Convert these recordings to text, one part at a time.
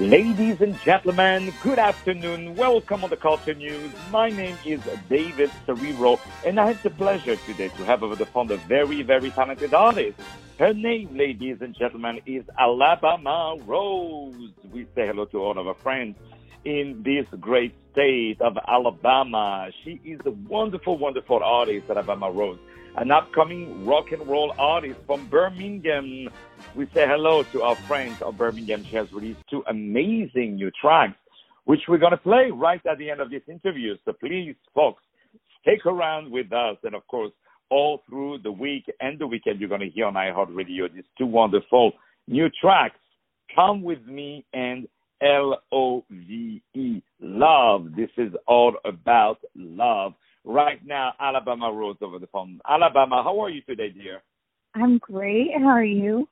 Ladies and gentlemen, good afternoon. Welcome on the Culture News. My name is David Serero, and I have the pleasure today to have over the phone a very, very talented artist. Her name, ladies and gentlemen, is Alabama Rose. We say hello to all of our friends in this great state of Alabama. She is a wonderful, wonderful artist, Alabama Rose an upcoming rock and roll artist from Birmingham. We say hello to our friends of Birmingham. She has released two amazing new tracks, which we're going to play right at the end of this interview. So please, folks, stick around with us. And of course, all through the week and the weekend, you're going to hear on iHeartRadio these two wonderful new tracks. Come with me and L O V E, love. This is all about love right now, Alabama Rose over the phone. Alabama, how are you today, dear? I'm great. How are you?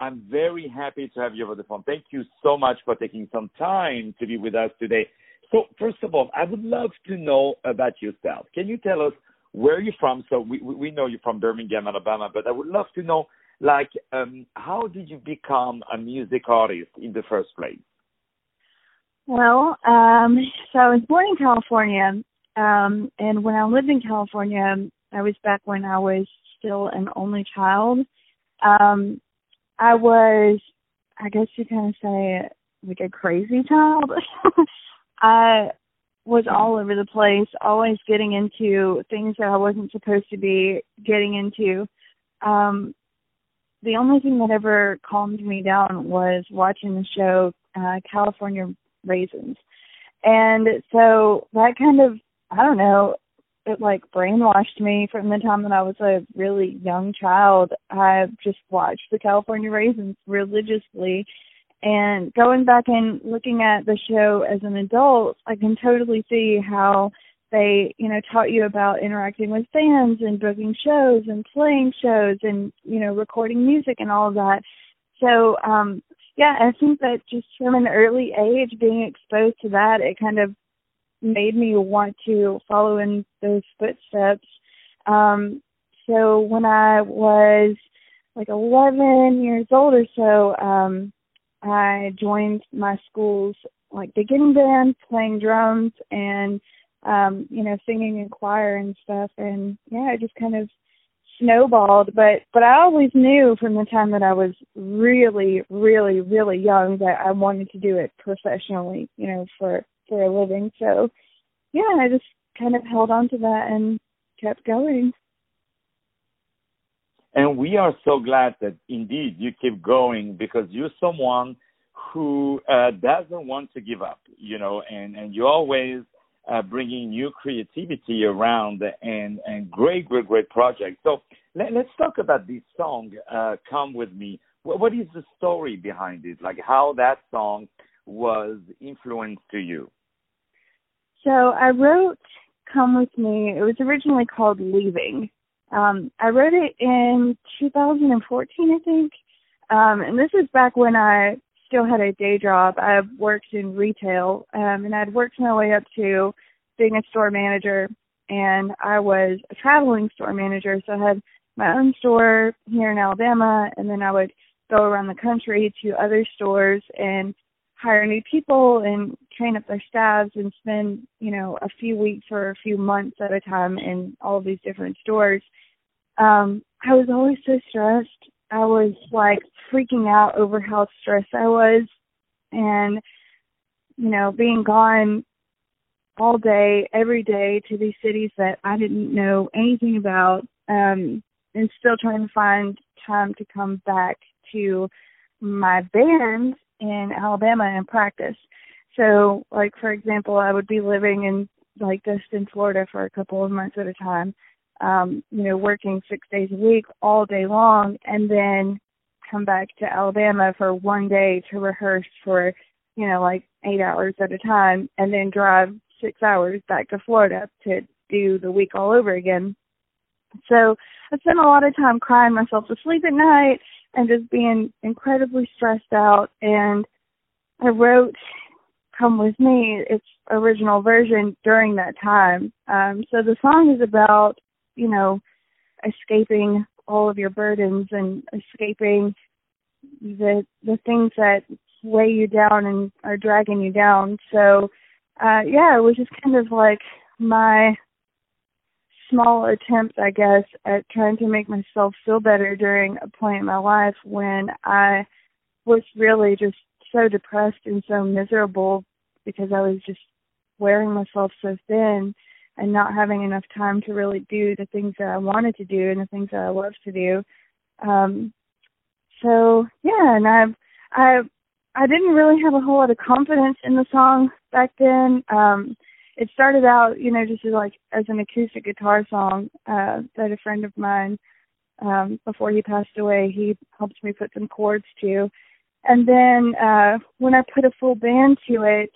I'm very happy to have you over the phone. Thank you so much for taking some time to be with us today. So, first of all, I would love to know about yourself. Can you tell us where you're from? So, we we know you're from Birmingham, Alabama, but I would love to know, like, um, how did you become a music artist in the first place? Well, um, so I was born in California, um, and when I lived in California, I was back when I was still an only child. Um, I was, I guess you kind of say, like a crazy child. I was all over the place, always getting into things that I wasn't supposed to be getting into. Um, the only thing that ever calmed me down was watching the show uh, California Raisins. And so that kind of I don't know, it like brainwashed me from the time that I was a really young child. I just watched the California Raisins religiously. And going back and looking at the show as an adult, I can totally see how they, you know, taught you about interacting with fans and booking shows and playing shows and, you know, recording music and all of that. So, um, yeah, I think that just from an early age being exposed to that, it kind of made me want to follow in those footsteps. Um, so when I was like 11 years old or so, um, I joined my school's like beginning band, playing drums and um, you know, singing in choir and stuff. And yeah, it just kind of snowballed. But but I always knew from the time that I was really, really, really young that I wanted to do it professionally. You know, for for a living. So, yeah, I just kind of held on to that and kept going. And we are so glad that indeed you keep going because you're someone who uh, doesn't want to give up, you know, and, and you're always uh, bringing new creativity around and, and great, great, great projects. So let, us talk about this song, uh, Come With Me. What, what is the story behind it? Like how that song was influenced to you? So I wrote Come With Me. It was originally called Leaving. Um, I wrote it in 2014, I think. Um, and this is back when I still had a day job. I worked in retail, um, and I'd worked my way up to being a store manager. And I was a traveling store manager, so I had my own store here in Alabama, and then I would go around the country to other stores and hire new people and train up their staffs and spend, you know, a few weeks or a few months at a time in all these different stores. Um, I was always so stressed. I was like freaking out over how stressed I was and you know, being gone all day, every day to these cities that I didn't know anything about, um, and still trying to find time to come back to my band in Alabama and practice. So, like for example, I would be living in like Destin, Florida for a couple of months at a time, um, you know, working six days a week all day long, and then come back to Alabama for one day to rehearse for, you know, like eight hours at a time, and then drive six hours back to Florida to do the week all over again. So I spent a lot of time crying myself to sleep at night and just being incredibly stressed out. And I wrote Come With Me, its original version, during that time. Um, so the song is about, you know, escaping all of your burdens and escaping the the things that weigh you down and are dragging you down. So uh yeah, it was just kind of like my small attempt, I guess, at trying to make myself feel better during a point in my life when I was really just so depressed and so miserable because I was just wearing myself so thin and not having enough time to really do the things that I wanted to do and the things that I love to do. Um so yeah, and I I I didn't really have a whole lot of confidence in the song back then. Um it started out, you know, just as like as an acoustic guitar song uh that a friend of mine um before he passed away, he helped me put some chords to. And then uh when I put a full band to it,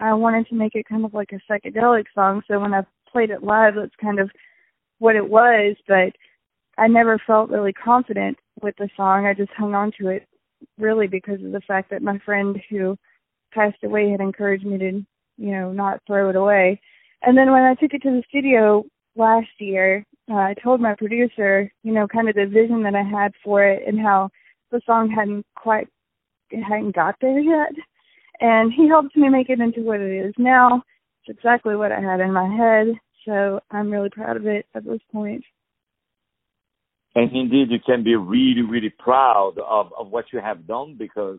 I wanted to make it kind of like a psychedelic song. So when I played it live, that's kind of what it was, but I never felt really confident with the song. I just hung on to it really because of the fact that my friend who passed away had encouraged me to, you know, not throw it away. And then when I took it to the studio last year, uh, I told my producer, you know, kind of the vision that I had for it and how the song hadn't quite it hadn't got there yet. And he helped me make it into what it is now. It's exactly what I had in my head. So I'm really proud of it at this point. And indeed, you can be really, really proud of, of what you have done because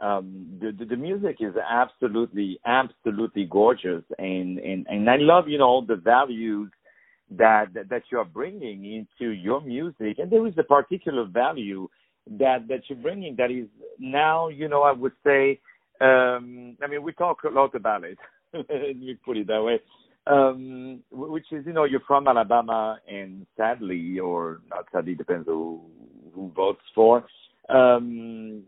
um, the, the, the music is absolutely, absolutely gorgeous, and and and I love you know the values that that, that you are bringing into your music, and there is a particular value that that you're bringing that is now you know I would say um, I mean we talk a lot about it, let me put it that way. Um, which is, you know, you're from Alabama, and sadly, or not sadly, depends who who votes for. Um,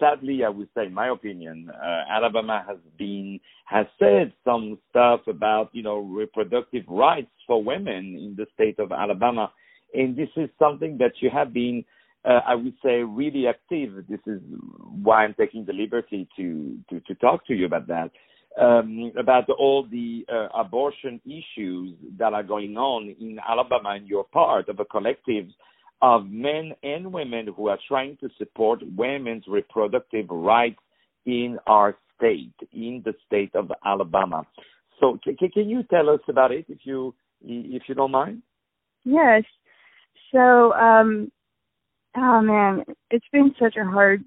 sadly, I would say, in my opinion, uh, Alabama has been has said some stuff about, you know, reproductive rights for women in the state of Alabama, and this is something that you have been. Uh, I would say really active. This is why I'm taking the liberty to to, to talk to you about that um, about all the uh, abortion issues that are going on in Alabama, and you're part of a collective of men and women who are trying to support women's reproductive rights in our state, in the state of Alabama. So, c- can you tell us about it, if you if you don't mind? Yes. So, um, oh man, it's been such a hard.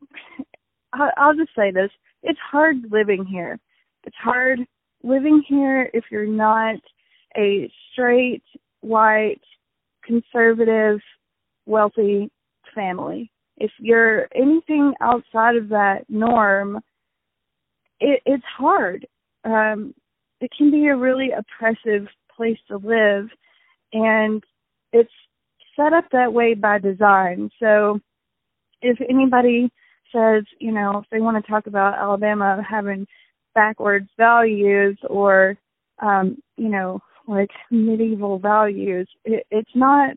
I'll just say this: it's hard living here it's hard living here if you're not a straight, white, conservative, wealthy family. If you're anything outside of that norm, it, it's hard. Um, it can be a really oppressive place to live, and it's set up that way by design. So, if anybody says, you know, if they want to talk about Alabama having backwards values or um you know like medieval values it, it's not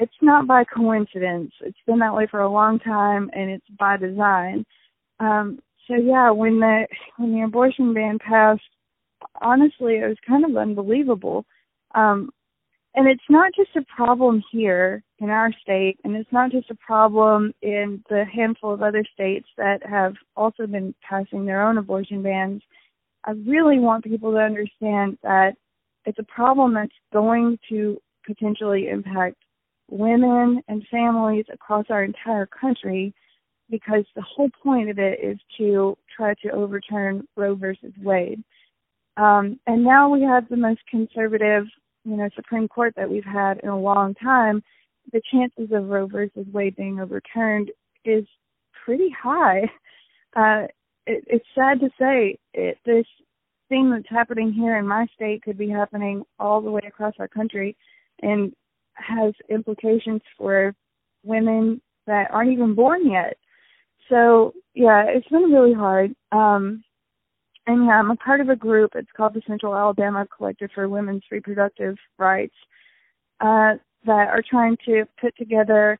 it's not by coincidence. It's been that way for a long time and it's by design. Um so yeah when the when the abortion ban passed honestly it was kind of unbelievable. Um and it's not just a problem here in our state, and it's not just a problem in the handful of other states that have also been passing their own abortion bans. I really want people to understand that it's a problem that's going to potentially impact women and families across our entire country because the whole point of it is to try to overturn Roe versus Wade. Um, and now we have the most conservative you know Supreme Court that we've had in a long time, the chances of Roe versus Wade being overturned is pretty high. Uh, it, it's sad to say it, this thing that's happening here in my state could be happening all the way across our country, and has implications for women that aren't even born yet. So yeah, it's been really hard. Um, and yeah, I'm a part of a group. It's called the Central Alabama Collective for Women's Reproductive Rights uh, that are trying to put together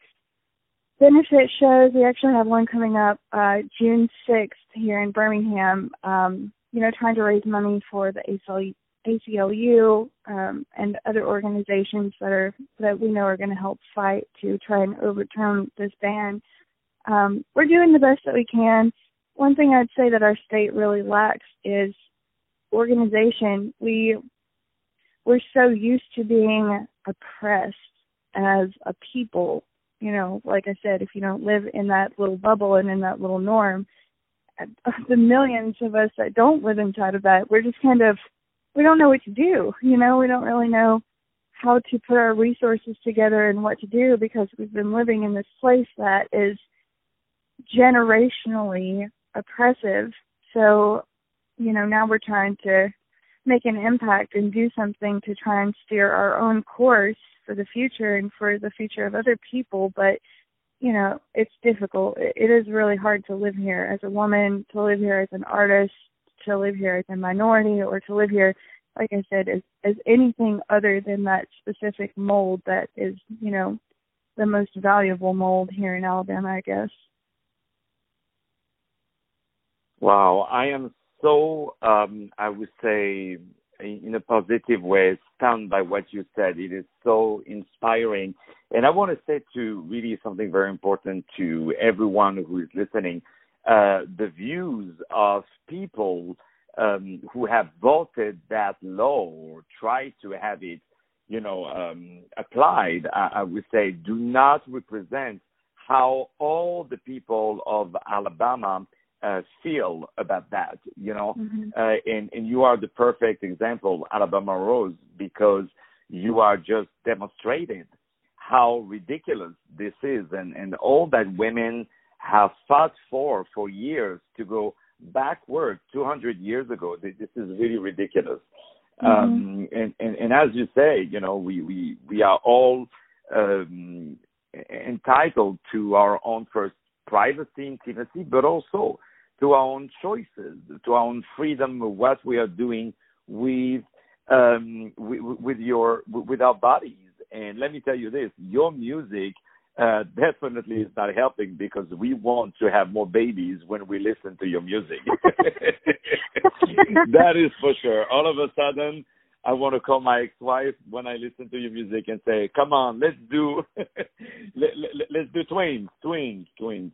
benefit shows. We actually have one coming up uh, June 6th here in Birmingham. Um, you know, trying to raise money for the ACLU, ACLU um, and other organizations that are that we know are going to help fight to try and overturn this ban. um, we're doing the best that we can. One thing I'd say that our state really lacks is organization. We we're so used to being oppressed as a people. You know, like I said, if you don't live in that little bubble and in that little norm, the millions of us that don't live inside of that, we're just kind of we don't know what to do. You know, we don't really know how to put our resources together and what to do because we've been living in this place that is generationally oppressive. So, you know, now we're trying to make an impact and do something to try and steer our own course for the future and for the future of other people. But, you know, it's difficult. It is really hard to live here as a woman, to live here as an artist, to live here as a minority, or to live here, like I said, as, as anything other than that specific mold that is, you know, the most valuable mold here in Alabama, I guess. Wow, I am so, um, I would say, in a positive way, stunned by what you said. It is so inspiring. And I want to say to really something very important to everyone who is listening. Uh, the views of people um, who have voted that law or try to have it, you know, um, applied, I, I would say, do not represent how all the people of Alabama uh, feel about that, you know, mm-hmm. uh, and and you are the perfect example, Alabama Rose, because you are just demonstrated how ridiculous this is, and and all that women have fought for for years to go backward 200 years ago. This is really ridiculous. Mm-hmm. Um, and, and and as you say, you know, we we we are all um, entitled to our own first privacy, intimacy, but also to our own choices, to our own freedom of what we are doing with um, with, with your with our bodies. And let me tell you this: your music uh, definitely is not helping because we want to have more babies when we listen to your music. that is for sure. All of a sudden, I want to call my ex-wife when I listen to your music and say, "Come on, let's do, let, let, let's do twins, twins, twins."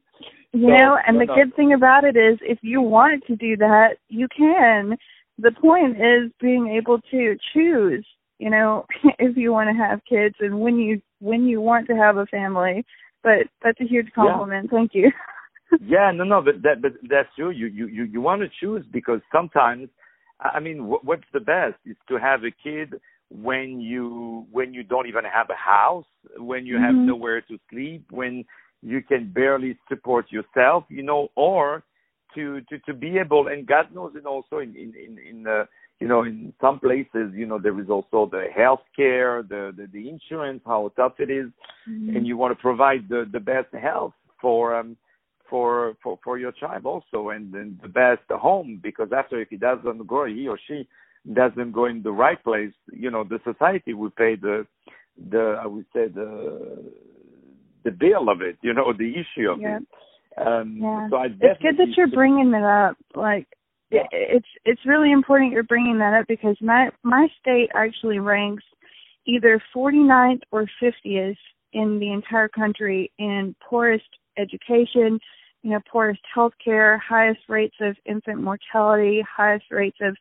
You so, know, and the good thing about it is, if you want to do that, you can. The point is being able to choose. You know, if you want to have kids and when you when you want to have a family. But that's a huge compliment. Yeah. Thank you. yeah, no, no, but that but that's true. You you you you want to choose because sometimes I mean, what's the best is to have a kid when you when you don't even have a house, when you mm-hmm. have nowhere to sleep, when you can barely support yourself, you know, or to to to be able and God knows, and also in in in, in the you know in some places, you know, there is also the health care, the, the the insurance, how tough it is, mm-hmm. and you want to provide the the best health for um for for for your child also and, and the best home because after if he doesn't go he or she doesn't go in the right place you know the society will pay the the i would say the the bill of it you know the issue of yeah. it um yeah. so I it's good that you're bringing it up like it's it's really important you're bringing that up because my my state actually ranks either 49th or 50th in the entire country in poorest education, you know, poorest health care, highest rates of infant mortality, highest rates of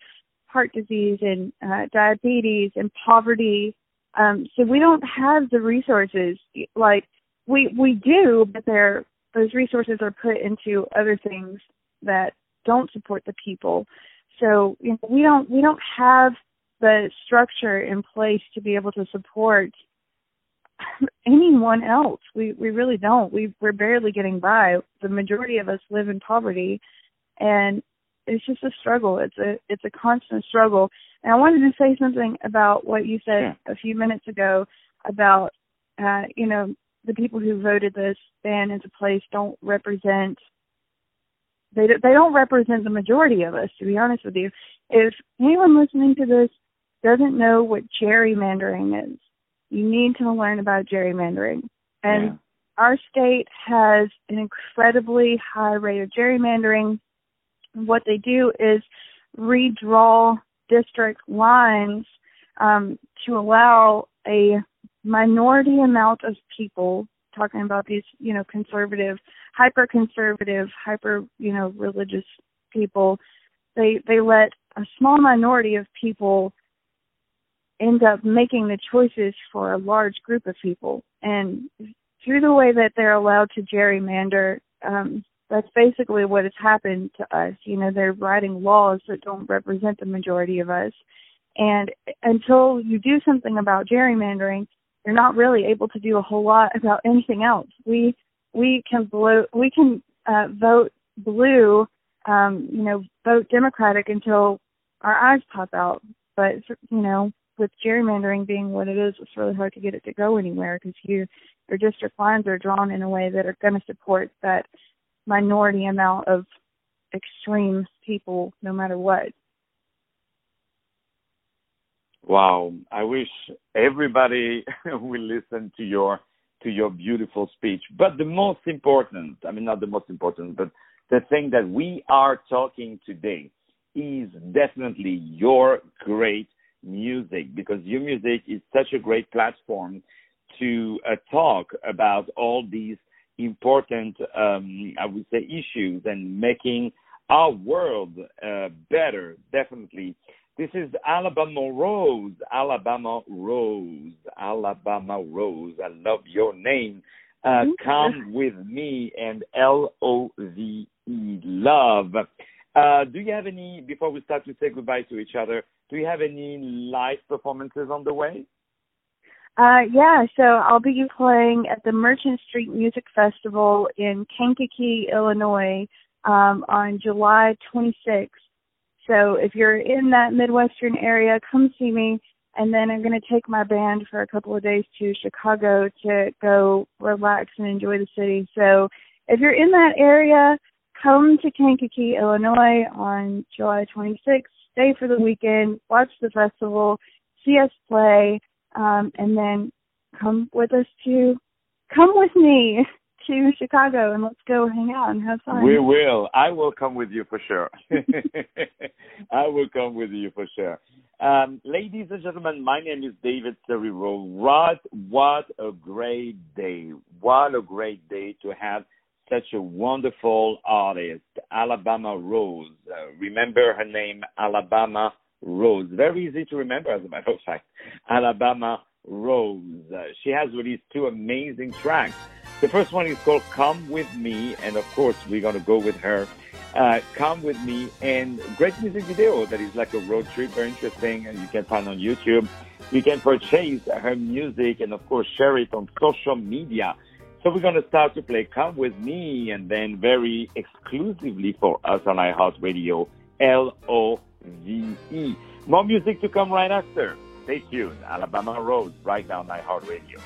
heart disease and uh, diabetes and poverty. Um, so we don't have the resources like we we do, but they're those resources are put into other things that don't support the people. So you know, we don't we don't have the structure in place to be able to support anyone else. We we really don't. We we're barely getting by. The majority of us live in poverty, and it's just a struggle. It's a it's a constant struggle. And I wanted to say something about what you said a few minutes ago about uh, you know the people who voted this ban into place don't represent they they don't represent the majority of us. To be honest with you, if anyone listening to this doesn't know what gerrymandering is, you need to learn about gerrymandering. And yeah. our state has an incredibly high rate of gerrymandering. What they do is redraw district lines um, to allow a minority amount of people talking about these, you know, conservative, hyper conservative, hyper, you know, religious people. They they let a small minority of people end up making the choices for a large group of people. And through the way that they're allowed to gerrymander, um, that's basically what has happened to us. You know, they're writing laws that don't represent the majority of us. And until you do something about gerrymandering, you're not really able to do a whole lot about anything else. We we can blue we can uh, vote blue, um, you know, vote Democratic until our eyes pop out. But you know, with gerrymandering being what it is, it's really hard to get it to go anywhere because you your district lines are drawn in a way that are going to support that minority amount of extreme people, no matter what. Wow, I wish everybody will listen to your to your beautiful speech. But the most important, I mean not the most important, but the thing that we are talking today is definitely your great music because your music is such a great platform to uh, talk about all these important, um, I would say, issues and making our world uh, better, definitely. This is Alabama Rose, Alabama Rose, Alabama Rose. I love your name. Uh. Come with me and L O V E, love. Uh, do you have any, before we start to say goodbye to each other, do you have any live performances on the way? Uh, yeah, so I'll be playing at the Merchant Street Music Festival in Kankakee, Illinois, um, on July 26th. So if you're in that Midwestern area, come see me. And then I'm going to take my band for a couple of days to Chicago to go relax and enjoy the city. So if you're in that area, come to Kankakee, Illinois on July 26th. Stay for the weekend, watch the festival, see us play um, and then come with us to come with me to Chicago and let's go hang out and have fun. We will. I will come with you for sure. I will come with you for sure. Um, ladies and gentlemen, my name is David Serero. What what a great day! What a great day to have such a wonderful artist, Alabama Rose. Uh, remember her name, Alabama Rose. Very easy to remember, as a matter of fact. Alabama Rose. Uh, she has released two amazing tracks. The first one is called Come With Me, and of course, we're going to go with her. Uh, Come With Me, and great music video that is like a road trip, very interesting, and you can find on YouTube. You can purchase her music and, of course, share it on social media. So we're going to start to play Come With Me, and then very exclusively for us on iHeartRadio, L-O V-E. More music to come right after. Stay tuned. Alabama Rose, right now on iHeartRadio.